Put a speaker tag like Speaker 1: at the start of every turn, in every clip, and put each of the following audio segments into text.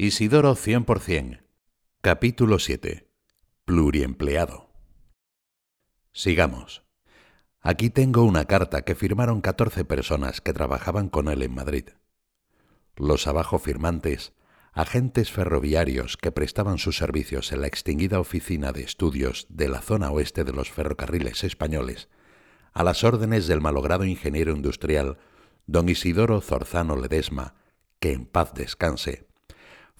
Speaker 1: Isidoro 100%. Capítulo 7. Pluriempleado. Sigamos. Aquí tengo una carta que firmaron 14 personas que trabajaban con él en Madrid. Los abajo firmantes, agentes ferroviarios que prestaban sus servicios en la extinguida oficina de estudios de la zona oeste de los ferrocarriles españoles, a las órdenes del malogrado ingeniero industrial don Isidoro Zorzano Ledesma, que en paz descanse,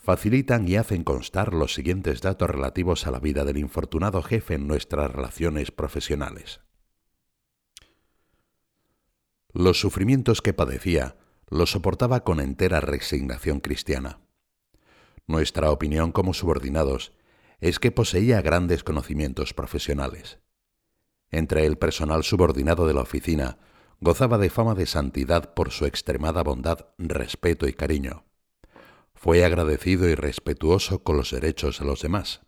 Speaker 1: facilitan y hacen constar los siguientes datos relativos a la vida del infortunado jefe en nuestras relaciones profesionales. Los sufrimientos que padecía los soportaba con entera resignación cristiana. Nuestra opinión como subordinados es que poseía grandes conocimientos profesionales. Entre el personal subordinado de la oficina gozaba de fama de santidad por su extremada bondad, respeto y cariño fue agradecido y respetuoso con los derechos de los demás.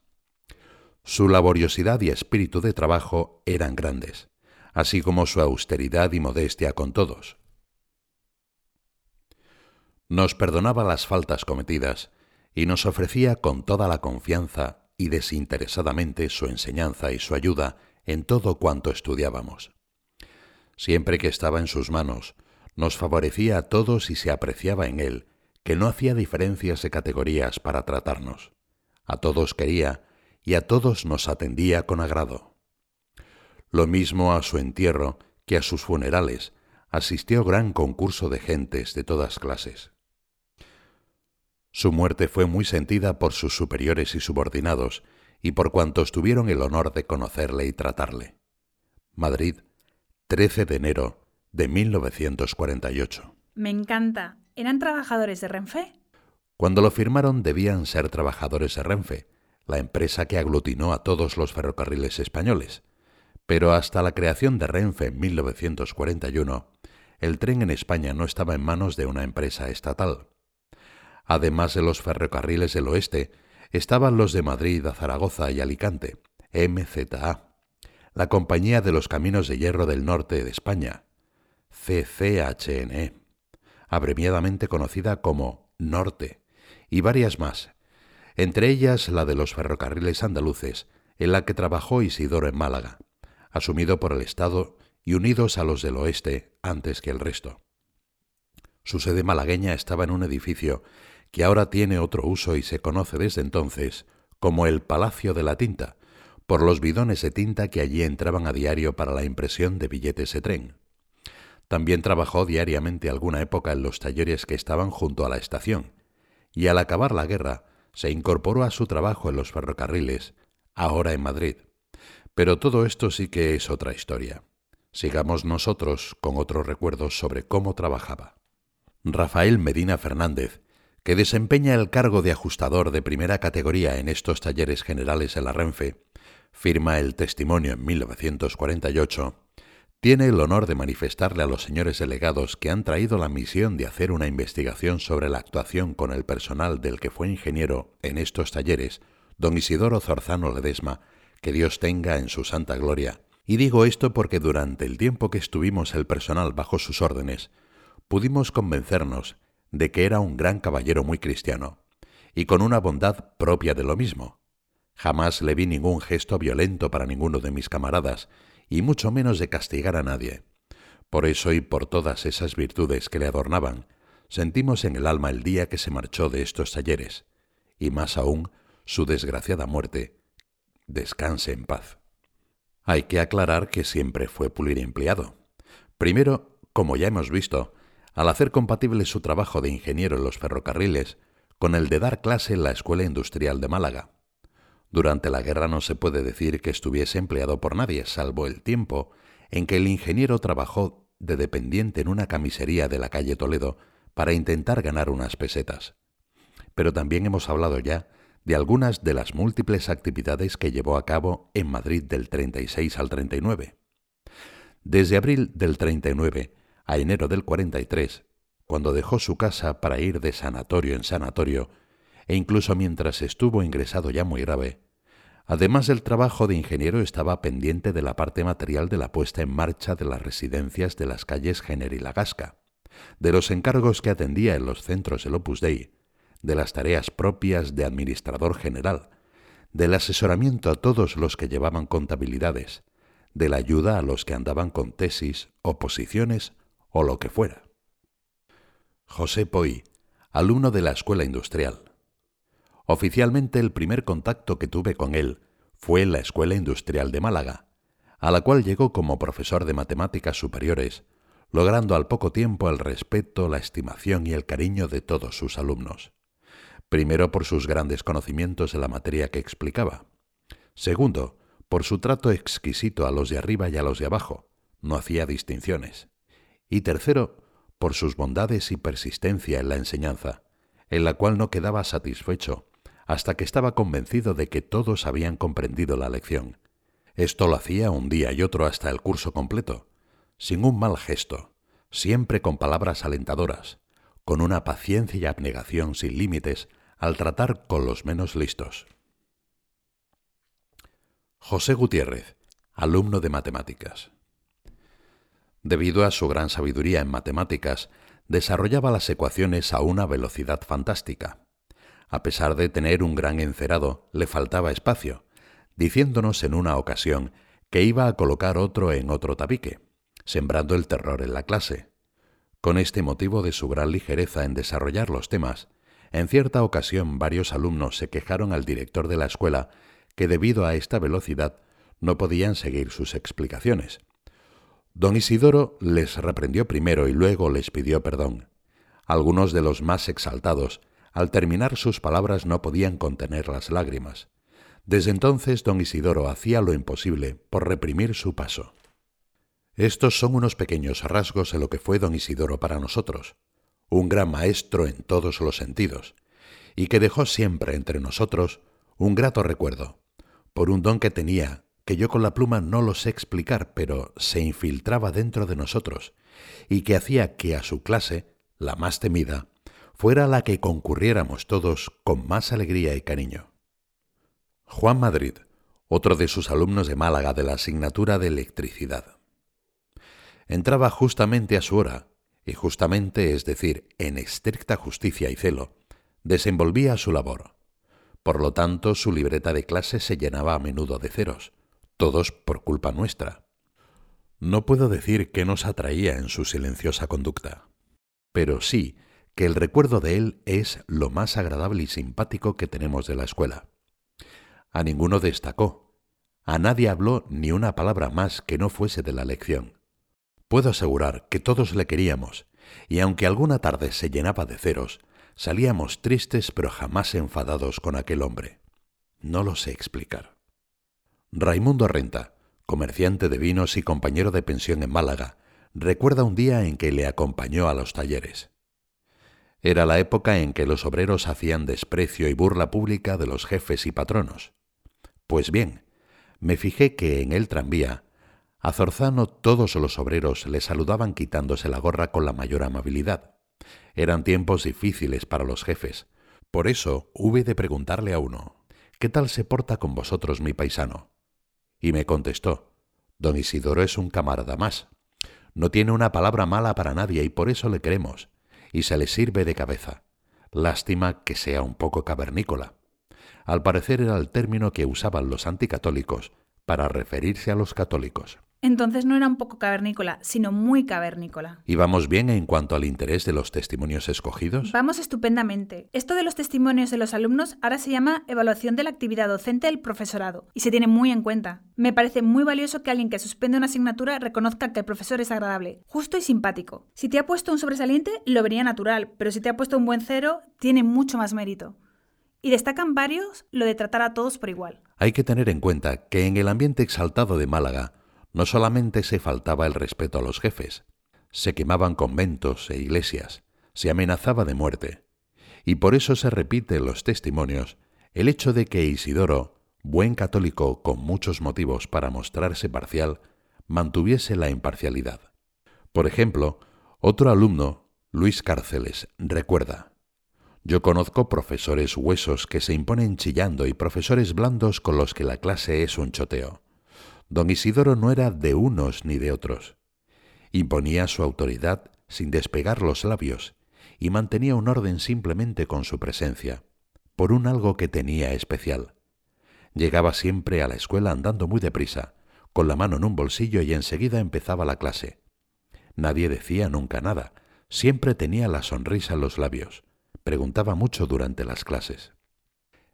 Speaker 1: Su laboriosidad y espíritu de trabajo eran grandes, así como su austeridad y modestia con todos. Nos perdonaba las faltas cometidas y nos ofrecía con toda la confianza y desinteresadamente su enseñanza y su ayuda en todo cuanto estudiábamos. Siempre que estaba en sus manos, nos favorecía a todos y se apreciaba en él que no hacía diferencias de categorías para tratarnos. A todos quería y a todos nos atendía con agrado. Lo mismo a su entierro que a sus funerales asistió gran concurso de gentes de todas clases. Su muerte fue muy sentida por sus superiores y subordinados y por cuantos tuvieron el honor de conocerle y tratarle. Madrid, 13 de enero de 1948.
Speaker 2: Me encanta. ¿Eran trabajadores de Renfe?
Speaker 1: Cuando lo firmaron debían ser trabajadores de Renfe, la empresa que aglutinó a todos los ferrocarriles españoles. Pero hasta la creación de Renfe en 1941, el tren en España no estaba en manos de una empresa estatal. Además de los ferrocarriles del oeste, estaban los de Madrid a Zaragoza y Alicante, MZA, la Compañía de los Caminos de Hierro del Norte de España, CCHNE, abreviadamente conocida como Norte, y varias más, entre ellas la de los ferrocarriles andaluces, en la que trabajó Isidoro en Málaga, asumido por el Estado y unidos a los del oeste antes que el resto. Su sede malagueña estaba en un edificio que ahora tiene otro uso y se conoce desde entonces como el Palacio de la Tinta, por los bidones de tinta que allí entraban a diario para la impresión de billetes de tren. También trabajó diariamente alguna época en los talleres que estaban junto a la estación, y al acabar la guerra se incorporó a su trabajo en los ferrocarriles, ahora en Madrid. Pero todo esto sí que es otra historia. Sigamos nosotros con otros recuerdos sobre cómo trabajaba. Rafael Medina Fernández, que desempeña el cargo de ajustador de primera categoría en estos talleres generales de la Renfe, firma el testimonio en 1948 tiene el honor de manifestarle a los señores delegados que han traído la misión de hacer una investigación sobre la actuación con el personal del que fue ingeniero en estos talleres, don Isidoro Zorzano Ledesma, que Dios tenga en su santa gloria. Y digo esto porque durante el tiempo que estuvimos el personal bajo sus órdenes, pudimos convencernos de que era un gran caballero muy cristiano, y con una bondad propia de lo mismo. Jamás le vi ningún gesto violento para ninguno de mis camaradas, y mucho menos de castigar a nadie. Por eso y por todas esas virtudes que le adornaban, sentimos en el alma el día que se marchó de estos talleres, y más aún su desgraciada muerte. Descanse en paz. Hay que aclarar que siempre fue empleado. Primero, como ya hemos visto, al hacer compatible su trabajo de ingeniero en los ferrocarriles con el de dar clase en la Escuela Industrial de Málaga, durante la guerra no se puede decir que estuviese empleado por nadie, salvo el tiempo en que el ingeniero trabajó de dependiente en una camisería de la calle Toledo para intentar ganar unas pesetas. Pero también hemos hablado ya de algunas de las múltiples actividades que llevó a cabo en Madrid del 36 al 39. Desde abril del 39 a enero del 43, cuando dejó su casa para ir de sanatorio en sanatorio, e incluso mientras estuvo ingresado ya muy grave, además del trabajo de ingeniero estaba pendiente de la parte material de la puesta en marcha de las residencias de las calles Jenner y La Gasca, de los encargos que atendía en los centros del Opus Dei, de las tareas propias de administrador general, del asesoramiento a todos los que llevaban contabilidades, de la ayuda a los que andaban con tesis, oposiciones o lo que fuera. José Poy, alumno de la Escuela Industrial. Oficialmente el primer contacto que tuve con él fue en la Escuela Industrial de Málaga, a la cual llegó como profesor de matemáticas superiores, logrando al poco tiempo el respeto, la estimación y el cariño de todos sus alumnos. Primero por sus grandes conocimientos en la materia que explicaba. Segundo, por su trato exquisito a los de arriba y a los de abajo. No hacía distinciones. Y tercero, por sus bondades y persistencia en la enseñanza, en la cual no quedaba satisfecho hasta que estaba convencido de que todos habían comprendido la lección. Esto lo hacía un día y otro hasta el curso completo, sin un mal gesto, siempre con palabras alentadoras, con una paciencia y abnegación sin límites al tratar con los menos listos. José Gutiérrez, alumno de matemáticas. Debido a su gran sabiduría en matemáticas, desarrollaba las ecuaciones a una velocidad fantástica. A pesar de tener un gran encerado, le faltaba espacio, diciéndonos en una ocasión que iba a colocar otro en otro tabique, sembrando el terror en la clase. Con este motivo de su gran ligereza en desarrollar los temas, en cierta ocasión varios alumnos se quejaron al director de la escuela que debido a esta velocidad no podían seguir sus explicaciones. Don Isidoro les reprendió primero y luego les pidió perdón. Algunos de los más exaltados al terminar sus palabras no podían contener las lágrimas. Desde entonces don Isidoro hacía lo imposible por reprimir su paso. Estos son unos pequeños rasgos de lo que fue don Isidoro para nosotros, un gran maestro en todos los sentidos, y que dejó siempre entre nosotros un grato recuerdo, por un don que tenía, que yo con la pluma no lo sé explicar, pero se infiltraba dentro de nosotros, y que hacía que a su clase, la más temida, fuera la que concurriéramos todos con más alegría y cariño. Juan Madrid, otro de sus alumnos de Málaga de la asignatura de electricidad. Entraba justamente a su hora, y justamente, es decir, en estricta justicia y celo, desenvolvía su labor. Por lo tanto, su libreta de clase se llenaba a menudo de ceros, todos por culpa nuestra. No puedo decir qué nos atraía en su silenciosa conducta, pero sí que el recuerdo de él es lo más agradable y simpático que tenemos de la escuela. A ninguno destacó, a nadie habló ni una palabra más que no fuese de la lección. Puedo asegurar que todos le queríamos, y aunque alguna tarde se llenaba de ceros, salíamos tristes pero jamás enfadados con aquel hombre. No lo sé explicar. Raimundo Renta, comerciante de vinos y compañero de pensión en Málaga, recuerda un día en que le acompañó a los talleres. Era la época en que los obreros hacían desprecio y burla pública de los jefes y patronos. Pues bien, me fijé que en el tranvía, a Zorzano todos los obreros le saludaban quitándose la gorra con la mayor amabilidad. Eran tiempos difíciles para los jefes. Por eso hube de preguntarle a uno, ¿qué tal se porta con vosotros mi paisano? Y me contestó, don Isidoro es un camarada más. No tiene una palabra mala para nadie y por eso le queremos y se le sirve de cabeza. Lástima que sea un poco cavernícola. Al parecer era el término que usaban los anticatólicos para referirse a los católicos.
Speaker 2: Entonces no era un poco cavernícola, sino muy cavernícola.
Speaker 1: ¿Y vamos bien en cuanto al interés de los testimonios escogidos?
Speaker 2: Vamos estupendamente. Esto de los testimonios de los alumnos ahora se llama evaluación de la actividad docente del profesorado y se tiene muy en cuenta. Me parece muy valioso que alguien que suspende una asignatura reconozca que el profesor es agradable, justo y simpático. Si te ha puesto un sobresaliente, lo vería natural, pero si te ha puesto un buen cero, tiene mucho más mérito. Y destacan varios lo de tratar a todos por igual.
Speaker 1: Hay que tener en cuenta que en el ambiente exaltado de Málaga, no solamente se faltaba el respeto a los jefes, se quemaban conventos e iglesias, se amenazaba de muerte. Y por eso se repite en los testimonios el hecho de que Isidoro, buen católico con muchos motivos para mostrarse parcial, mantuviese la imparcialidad. Por ejemplo, otro alumno, Luis Cárceles, recuerda, yo conozco profesores huesos que se imponen chillando y profesores blandos con los que la clase es un choteo. Don Isidoro no era de unos ni de otros. Imponía su autoridad sin despegar los labios y mantenía un orden simplemente con su presencia, por un algo que tenía especial. Llegaba siempre a la escuela andando muy deprisa, con la mano en un bolsillo y enseguida empezaba la clase. Nadie decía nunca nada, siempre tenía la sonrisa en los labios, preguntaba mucho durante las clases.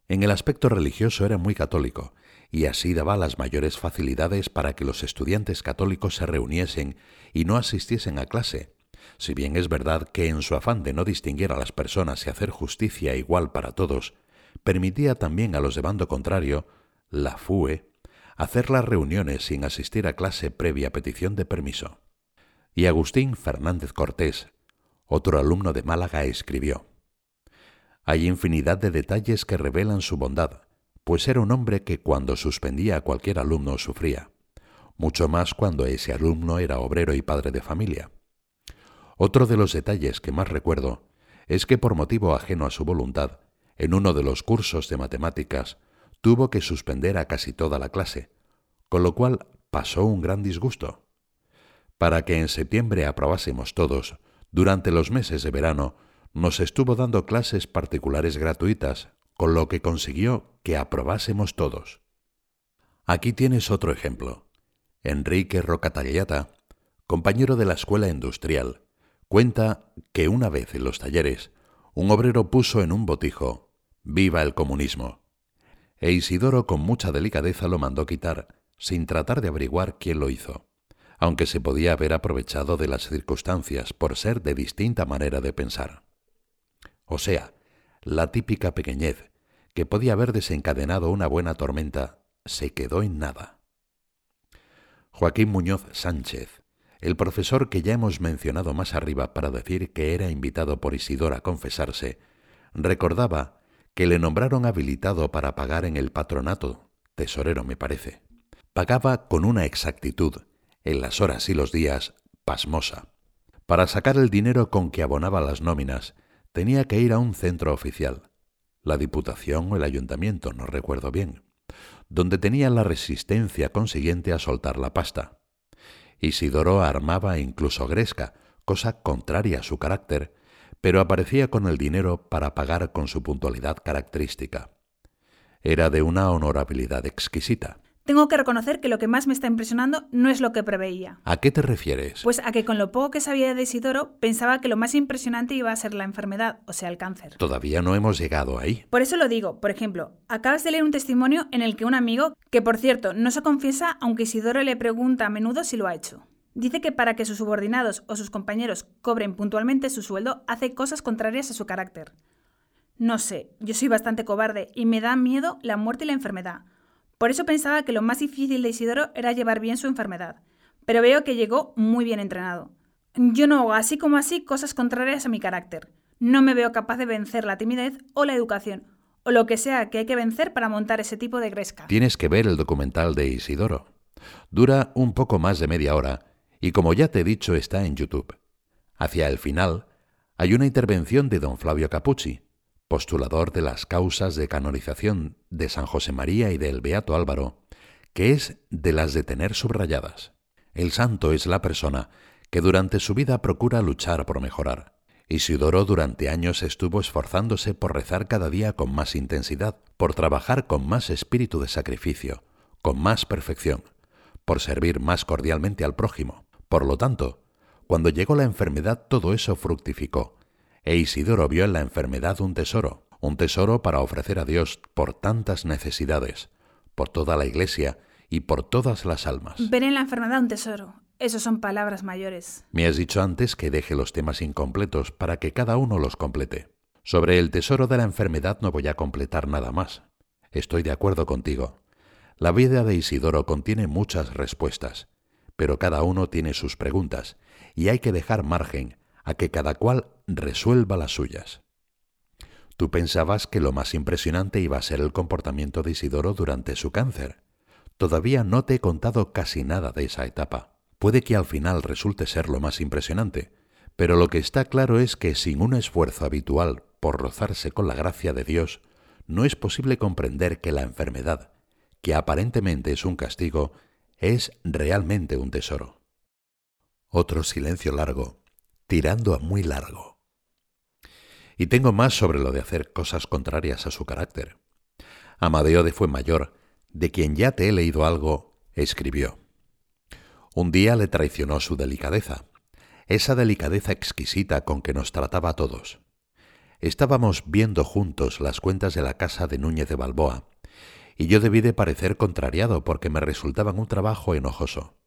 Speaker 1: En el aspecto religioso era muy católico, y así daba las mayores facilidades para que los estudiantes católicos se reuniesen y no asistiesen a clase, si bien es verdad que en su afán de no distinguir a las personas y hacer justicia igual para todos, permitía también a los de bando contrario, la FUE, hacer las reuniones sin asistir a clase previa petición de permiso. Y Agustín Fernández Cortés, otro alumno de Málaga, escribió hay infinidad de detalles que revelan su bondad, pues era un hombre que cuando suspendía a cualquier alumno sufría, mucho más cuando ese alumno era obrero y padre de familia. Otro de los detalles que más recuerdo es que por motivo ajeno a su voluntad, en uno de los cursos de matemáticas, tuvo que suspender a casi toda la clase, con lo cual pasó un gran disgusto. Para que en septiembre aprobásemos todos, durante los meses de verano nos estuvo dando clases particulares gratuitas, con lo que consiguió que aprobásemos todos. Aquí tienes otro ejemplo. Enrique Rocatallata, compañero de la escuela industrial, cuenta que una vez en los talleres, un obrero puso en un botijo Viva el comunismo. E Isidoro con mucha delicadeza lo mandó quitar, sin tratar de averiguar quién lo hizo, aunque se podía haber aprovechado de las circunstancias por ser de distinta manera de pensar o sea, la típica pequeñez que podía haber desencadenado una buena tormenta, se quedó en nada. Joaquín Muñoz Sánchez, el profesor que ya hemos mencionado más arriba para decir que era invitado por Isidora a confesarse, recordaba que le nombraron habilitado para pagar en el patronato, tesorero me parece. Pagaba con una exactitud, en las horas y los días, pasmosa. Para sacar el dinero con que abonaba las nóminas, tenía que ir a un centro oficial, la Diputación o el Ayuntamiento, no recuerdo bien, donde tenía la resistencia consiguiente a soltar la pasta. Isidoro armaba incluso Gresca, cosa contraria a su carácter, pero aparecía con el dinero para pagar con su puntualidad característica. Era de una honorabilidad exquisita.
Speaker 2: Tengo que reconocer que lo que más me está impresionando no es lo que preveía.
Speaker 1: ¿A qué te refieres?
Speaker 2: Pues a que con lo poco que sabía de Isidoro, pensaba que lo más impresionante iba a ser la enfermedad, o sea, el cáncer.
Speaker 1: Todavía no hemos llegado ahí.
Speaker 2: Por eso lo digo. Por ejemplo, acabas de leer un testimonio en el que un amigo, que por cierto no se confiesa aunque Isidoro le pregunta a menudo si lo ha hecho. Dice que para que sus subordinados o sus compañeros cobren puntualmente su sueldo, hace cosas contrarias a su carácter. No sé, yo soy bastante cobarde y me da miedo la muerte y la enfermedad. Por eso pensaba que lo más difícil de Isidoro era llevar bien su enfermedad, pero veo que llegó muy bien entrenado. Yo no hago así como así cosas contrarias a mi carácter. No me veo capaz de vencer la timidez o la educación, o lo que sea que hay que vencer para montar ese tipo de gresca.
Speaker 1: Tienes que ver el documental de Isidoro. Dura un poco más de media hora y como ya te he dicho está en YouTube. Hacia el final hay una intervención de don Flavio Capucci, postulador de las causas de canonización de San José María y del Beato Álvaro, que es de las de tener subrayadas. El santo es la persona que durante su vida procura luchar por mejorar. Isidoro durante años estuvo esforzándose por rezar cada día con más intensidad, por trabajar con más espíritu de sacrificio, con más perfección, por servir más cordialmente al prójimo. Por lo tanto, cuando llegó la enfermedad todo eso fructificó, e Isidoro vio en la enfermedad un tesoro, un tesoro para ofrecer a Dios por tantas necesidades, por toda la Iglesia y por todas las almas.
Speaker 2: Ver en la enfermedad un tesoro. Esas son palabras mayores.
Speaker 1: Me has dicho antes que deje los temas incompletos para que cada uno los complete. Sobre el tesoro de la enfermedad no voy a completar nada más. Estoy de acuerdo contigo. La vida de Isidoro contiene muchas respuestas, pero cada uno tiene sus preguntas, y hay que dejar margen a que cada cual resuelva las suyas. Tú pensabas que lo más impresionante iba a ser el comportamiento de Isidoro durante su cáncer. Todavía no te he contado casi nada de esa etapa. Puede que al final resulte ser lo más impresionante, pero lo que está claro es que sin un esfuerzo habitual por rozarse con la gracia de Dios, no es posible comprender que la enfermedad, que aparentemente es un castigo, es realmente un tesoro. Otro silencio largo, tirando a muy largo. Y tengo más sobre lo de hacer cosas contrarias a su carácter. Amadeo de Fuenmayor, de quien ya te he leído algo, escribió. Un día le traicionó su delicadeza, esa delicadeza exquisita con que nos trataba a todos. Estábamos viendo juntos las cuentas de la casa de Núñez de Balboa, y yo debí de parecer contrariado porque me resultaban un trabajo enojoso.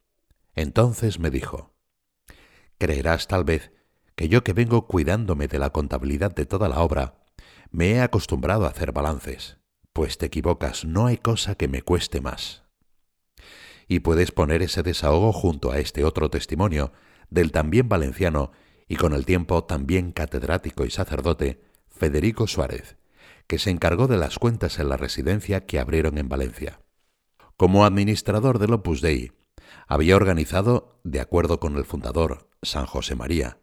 Speaker 1: Entonces me dijo, Creerás tal vez que yo que vengo cuidándome de la contabilidad de toda la obra, me he acostumbrado a hacer balances. Pues te equivocas, no hay cosa que me cueste más. Y puedes poner ese desahogo junto a este otro testimonio del también valenciano y con el tiempo también catedrático y sacerdote, Federico Suárez, que se encargó de las cuentas en la residencia que abrieron en Valencia. Como administrador del Opus Dei, había organizado, de acuerdo con el fundador, San José María,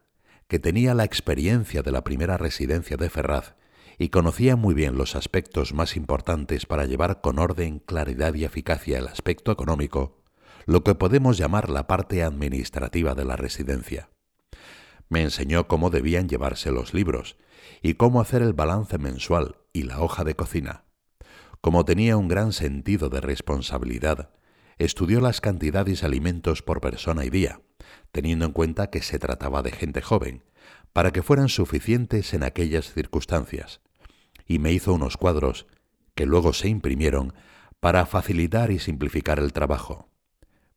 Speaker 1: que tenía la experiencia de la primera residencia de Ferraz y conocía muy bien los aspectos más importantes para llevar con orden, claridad y eficacia el aspecto económico, lo que podemos llamar la parte administrativa de la residencia. Me enseñó cómo debían llevarse los libros y cómo hacer el balance mensual y la hoja de cocina. Como tenía un gran sentido de responsabilidad, estudió las cantidades de alimentos por persona y día, teniendo en cuenta que se trataba de gente joven, para que fueran suficientes en aquellas circunstancias, y me hizo unos cuadros que luego se imprimieron para facilitar y simplificar el trabajo.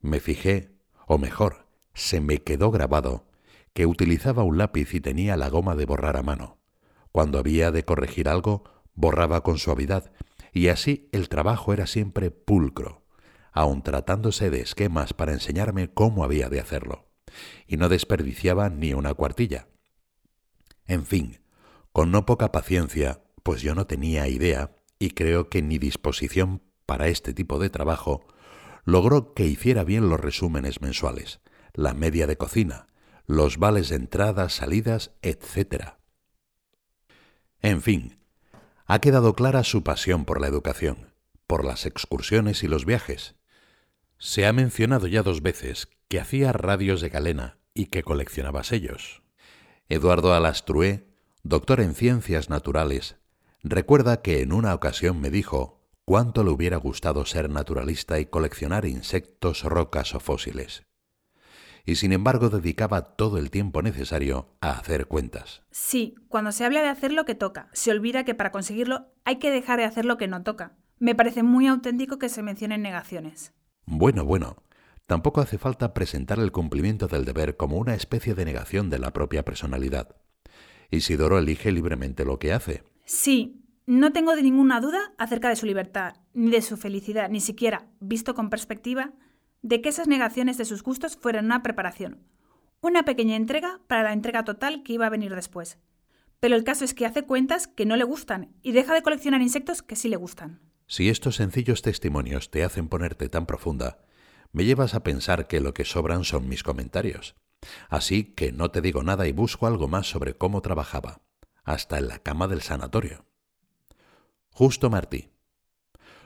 Speaker 1: Me fijé, o mejor, se me quedó grabado, que utilizaba un lápiz y tenía la goma de borrar a mano. Cuando había de corregir algo, borraba con suavidad, y así el trabajo era siempre pulcro, aun tratándose de esquemas para enseñarme cómo había de hacerlo, y no desperdiciaba ni una cuartilla. En fin, con no poca paciencia, pues yo no tenía idea, y creo que ni disposición para este tipo de trabajo, logró que hiciera bien los resúmenes mensuales, la media de cocina, los vales de entradas, salidas, etc. En fin, ha quedado clara su pasión por la educación, por las excursiones y los viajes. Se ha mencionado ya dos veces que hacía radios de galena y que coleccionaba sellos. Eduardo Alastrué, doctor en ciencias naturales, Recuerda que en una ocasión me dijo cuánto le hubiera gustado ser naturalista y coleccionar insectos, rocas o fósiles. Y sin embargo dedicaba todo el tiempo necesario a hacer cuentas.
Speaker 2: Sí, cuando se habla de hacer lo que toca, se olvida que para conseguirlo hay que dejar de hacer lo que no toca. Me parece muy auténtico que se mencionen negaciones.
Speaker 1: Bueno, bueno, tampoco hace falta presentar el cumplimiento del deber como una especie de negación de la propia personalidad. Isidoro elige libremente lo que hace,
Speaker 2: Sí, no tengo de ninguna duda acerca de su libertad, ni de su felicidad, ni siquiera, visto con perspectiva, de que esas negaciones de sus gustos fueran una preparación, una pequeña entrega para la entrega total que iba a venir después. Pero el caso es que hace cuentas que no le gustan y deja de coleccionar insectos que sí le gustan.
Speaker 1: Si estos sencillos testimonios te hacen ponerte tan profunda, me llevas a pensar que lo que sobran son mis comentarios. Así que no te digo nada y busco algo más sobre cómo trabajaba hasta en la cama del sanatorio. Justo Martí.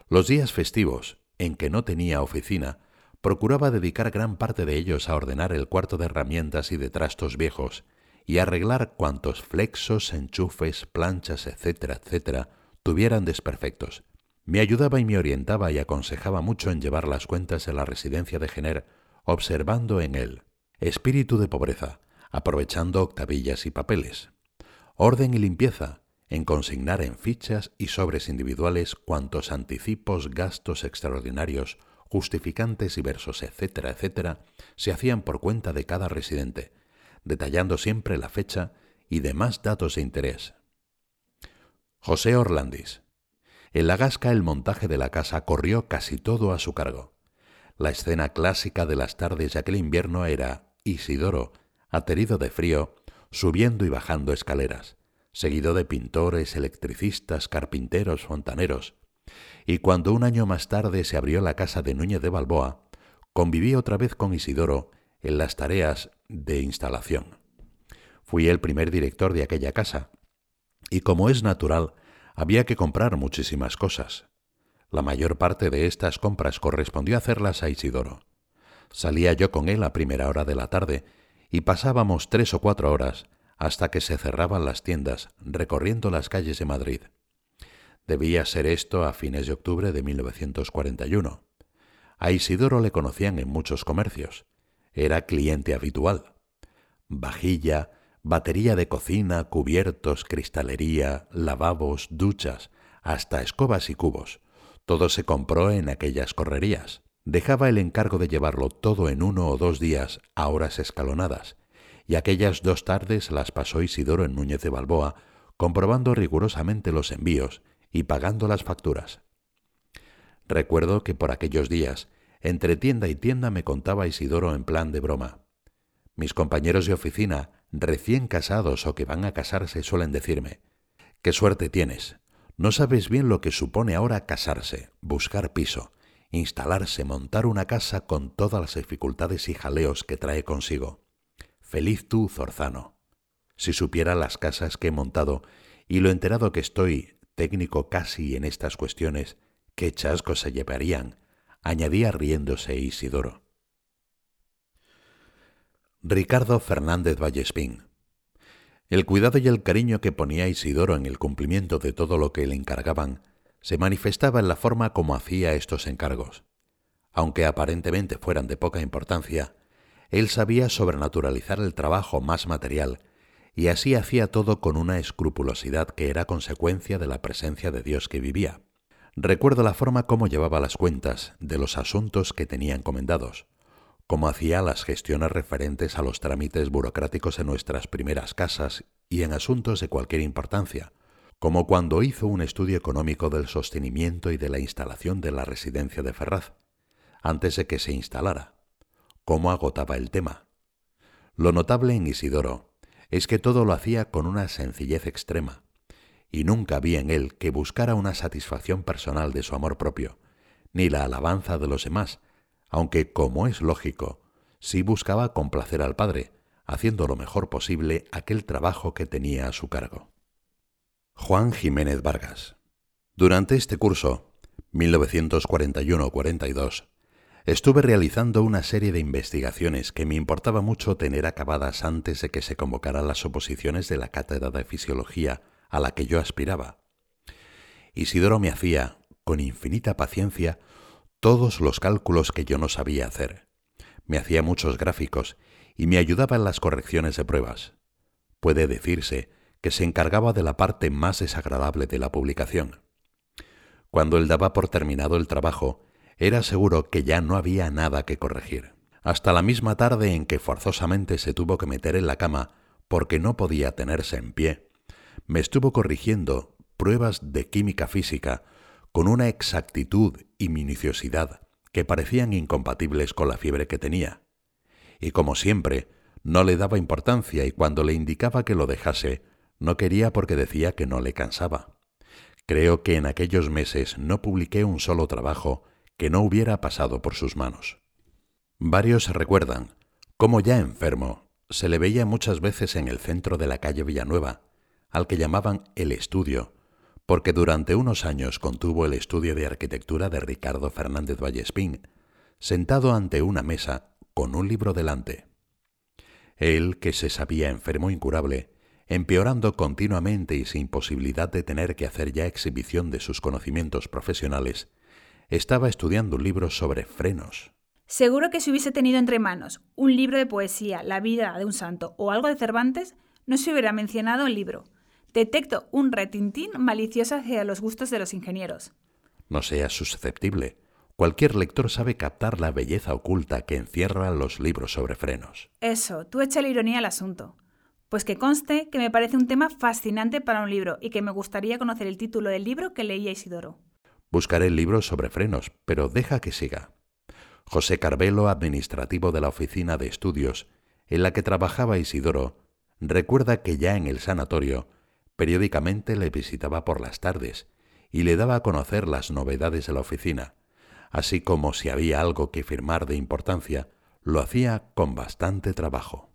Speaker 1: Los días festivos, en que no tenía oficina, procuraba dedicar gran parte de ellos a ordenar el cuarto de herramientas y de trastos viejos, y arreglar cuantos flexos, enchufes, planchas, etcétera, etcétera, tuvieran desperfectos. Me ayudaba y me orientaba y aconsejaba mucho en llevar las cuentas en la residencia de Gener, observando en él espíritu de pobreza, aprovechando octavillas y papeles orden y limpieza, en consignar en fichas y sobres individuales cuantos anticipos, gastos extraordinarios, justificantes y versos, etcétera, etcétera, se hacían por cuenta de cada residente, detallando siempre la fecha y demás datos de interés. José Orlandis. En la gasca el montaje de la casa corrió casi todo a su cargo. La escena clásica de las tardes de aquel invierno era Isidoro, aterido de frío, subiendo y bajando escaleras, seguido de pintores, electricistas, carpinteros, fontaneros. Y cuando un año más tarde se abrió la casa de Núñez de Balboa, conviví otra vez con Isidoro en las tareas de instalación. Fui el primer director de aquella casa, y como es natural, había que comprar muchísimas cosas. La mayor parte de estas compras correspondió hacerlas a Isidoro. Salía yo con él a primera hora de la tarde y pasábamos tres o cuatro horas hasta que se cerraban las tiendas, recorriendo las calles de Madrid. Debía ser esto a fines de octubre de 1941. A Isidoro le conocían en muchos comercios. Era cliente habitual. Vajilla, batería de cocina, cubiertos, cristalería, lavabos, duchas, hasta escobas y cubos. Todo se compró en aquellas correrías. Dejaba el encargo de llevarlo todo en uno o dos días a horas escalonadas, y aquellas dos tardes las pasó Isidoro en Núñez de Balboa, comprobando rigurosamente los envíos y pagando las facturas. Recuerdo que por aquellos días, entre tienda y tienda me contaba Isidoro en plan de broma. Mis compañeros de oficina, recién casados o que van a casarse, suelen decirme, Qué suerte tienes. No sabes bien lo que supone ahora casarse, buscar piso, instalarse, montar una casa con todas las dificultades y jaleos que trae consigo. Feliz tú, Zorzano. Si supiera las casas que he montado y lo enterado que estoy, técnico casi en estas cuestiones, qué chascos se llevarían, añadía riéndose Isidoro. Ricardo Fernández Vallespín. El cuidado y el cariño que ponía Isidoro en el cumplimiento de todo lo que le encargaban se manifestaba en la forma como hacía estos encargos. Aunque aparentemente fueran de poca importancia, él sabía sobrenaturalizar el trabajo más material y así hacía todo con una escrupulosidad que era consecuencia de la presencia de Dios que vivía. Recuerdo la forma como llevaba las cuentas de los asuntos que tenía encomendados, cómo hacía las gestiones referentes a los trámites burocráticos en nuestras primeras casas y en asuntos de cualquier importancia, como cuando hizo un estudio económico del sostenimiento y de la instalación de la residencia de Ferraz, antes de que se instalara, cómo agotaba el tema. Lo notable en Isidoro es que todo lo hacía con una sencillez extrema, y nunca vi en él que buscara una satisfacción personal de su amor propio, ni la alabanza de los demás, aunque, como es lógico, sí buscaba complacer al Padre, haciendo lo mejor posible aquel trabajo que tenía a su cargo. Juan Jiménez Vargas. Durante este curso, 1941-42, estuve realizando una serie de investigaciones que me importaba mucho tener acabadas antes de que se convocaran las oposiciones de la cátedra de fisiología a la que yo aspiraba. Isidoro me hacía, con infinita paciencia, todos los cálculos que yo no sabía hacer. Me hacía muchos gráficos y me ayudaba en las correcciones de pruebas. Puede decirse que se encargaba de la parte más desagradable de la publicación. Cuando él daba por terminado el trabajo, era seguro que ya no había nada que corregir. Hasta la misma tarde en que forzosamente se tuvo que meter en la cama porque no podía tenerse en pie, me estuvo corrigiendo pruebas de química física con una exactitud y minuciosidad que parecían incompatibles con la fiebre que tenía. Y como siempre, no le daba importancia y cuando le indicaba que lo dejase, no quería porque decía que no le cansaba. Creo que en aquellos meses no publiqué un solo trabajo que no hubiera pasado por sus manos. Varios recuerdan cómo ya enfermo se le veía muchas veces en el centro de la calle Villanueva, al que llamaban el estudio, porque durante unos años contuvo el estudio de arquitectura de Ricardo Fernández Vallespín, sentado ante una mesa con un libro delante. Él, que se sabía enfermo incurable, empeorando continuamente y sin posibilidad de tener que hacer ya exhibición de sus conocimientos profesionales, estaba estudiando un libro sobre frenos.
Speaker 2: Seguro que si hubiese tenido entre manos un libro de poesía, La vida de un santo o algo de Cervantes, no se hubiera mencionado el libro, Detecto un retintín malicioso hacia los gustos de los ingenieros.
Speaker 1: No seas susceptible. Cualquier lector sabe captar la belleza oculta que encierran los libros sobre frenos.
Speaker 2: Eso, tú echa la ironía al asunto. Pues que conste que me parece un tema fascinante para un libro y que me gustaría conocer el título del libro que leía Isidoro.
Speaker 1: Buscaré el libro sobre frenos, pero deja que siga. José Carvelo, administrativo de la oficina de estudios en la que trabajaba Isidoro, recuerda que ya en el sanatorio Periódicamente le visitaba por las tardes y le daba a conocer las novedades de la oficina, así como si había algo que firmar de importancia, lo hacía con bastante trabajo.